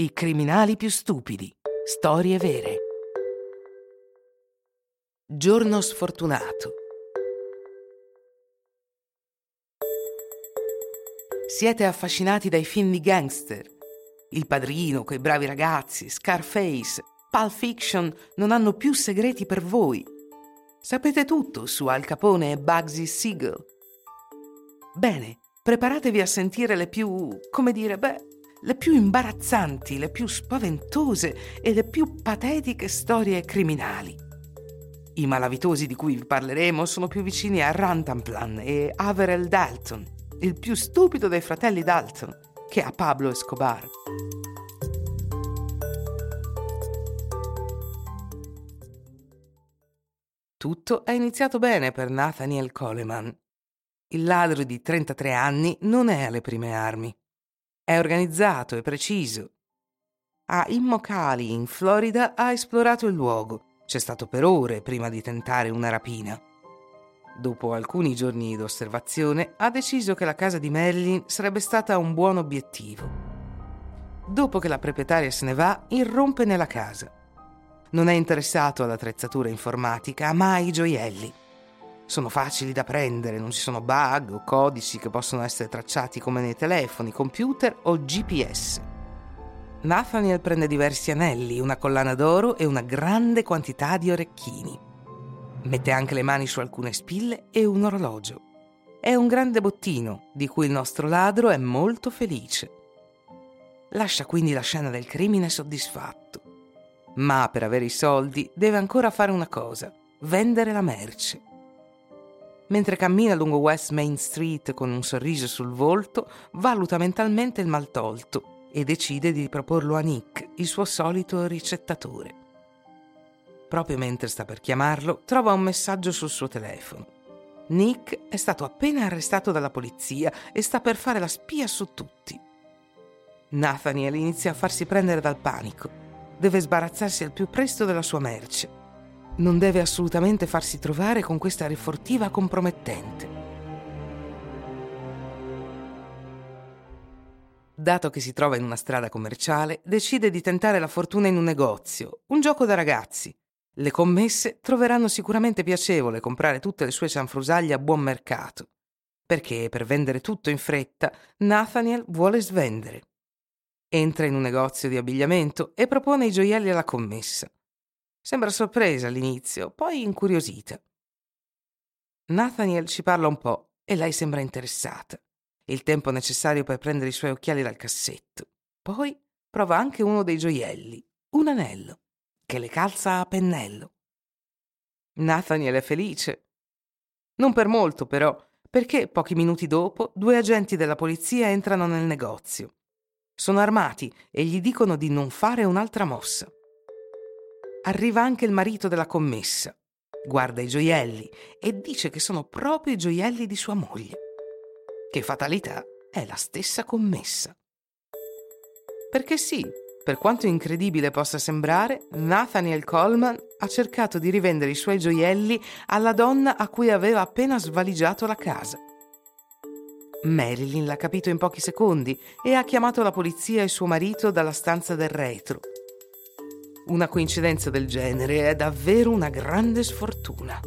I criminali più stupidi. Storie vere. Giorno sfortunato. Siete affascinati dai film di gangster. Il padrino, quei bravi ragazzi, Scarface, Pulp Fiction non hanno più segreti per voi. Sapete tutto su Al Capone e Bugsy Siegel. Bene, preparatevi a sentire le più, come dire, beh, le più imbarazzanti, le più spaventose e le più patetiche storie criminali. I malavitosi di cui vi parleremo sono più vicini a Rantanplan e Averell Dalton, il più stupido dei fratelli Dalton, che a Pablo Escobar. Tutto è iniziato bene per Nathaniel Coleman. Il ladro di 33 anni non è alle prime armi. È organizzato e preciso. A Immocali, in Florida, ha esplorato il luogo. C'è stato per ore prima di tentare una rapina. Dopo alcuni giorni d'osservazione, ha deciso che la casa di Marilyn sarebbe stata un buon obiettivo. Dopo che la proprietaria se ne va, irrompe nella casa non è interessato all'attrezzatura informatica, ma ai gioielli. Sono facili da prendere, non ci sono bug o codici che possono essere tracciati come nei telefoni, computer o GPS. Nathaniel prende diversi anelli, una collana d'oro e una grande quantità di orecchini. Mette anche le mani su alcune spille e un orologio. È un grande bottino di cui il nostro ladro è molto felice. Lascia quindi la scena del crimine soddisfatto ma per avere i soldi deve ancora fare una cosa, vendere la merce. Mentre cammina lungo West Main Street con un sorriso sul volto, valuta mentalmente il mal tolto e decide di proporlo a Nick, il suo solito ricettatore. Proprio mentre sta per chiamarlo, trova un messaggio sul suo telefono. Nick è stato appena arrestato dalla polizia e sta per fare la spia su tutti. Nathaniel inizia a farsi prendere dal panico deve sbarazzarsi al più presto della sua merce. Non deve assolutamente farsi trovare con questa rifortiva compromettente. Dato che si trova in una strada commerciale, decide di tentare la fortuna in un negozio, un gioco da ragazzi. Le commesse troveranno sicuramente piacevole comprare tutte le sue cianfrusaglie a buon mercato, perché per vendere tutto in fretta Nathaniel vuole svendere. Entra in un negozio di abbigliamento e propone i gioielli alla commessa. Sembra sorpresa all'inizio, poi incuriosita. Nathaniel ci parla un po' e lei sembra interessata. Il tempo necessario per prendere i suoi occhiali dal cassetto. Poi prova anche uno dei gioielli, un anello, che le calza a pennello. Nathaniel è felice. Non per molto, però, perché pochi minuti dopo due agenti della polizia entrano nel negozio. Sono armati e gli dicono di non fare un'altra mossa. Arriva anche il marito della commessa. Guarda i gioielli e dice che sono proprio i gioielli di sua moglie. Che fatalità è la stessa commessa. Perché sì, per quanto incredibile possa sembrare, Nathaniel Coleman ha cercato di rivendere i suoi gioielli alla donna a cui aveva appena svaligiato la casa. Marilyn l'ha capito in pochi secondi e ha chiamato la polizia e suo marito dalla stanza del retro. Una coincidenza del genere è davvero una grande sfortuna.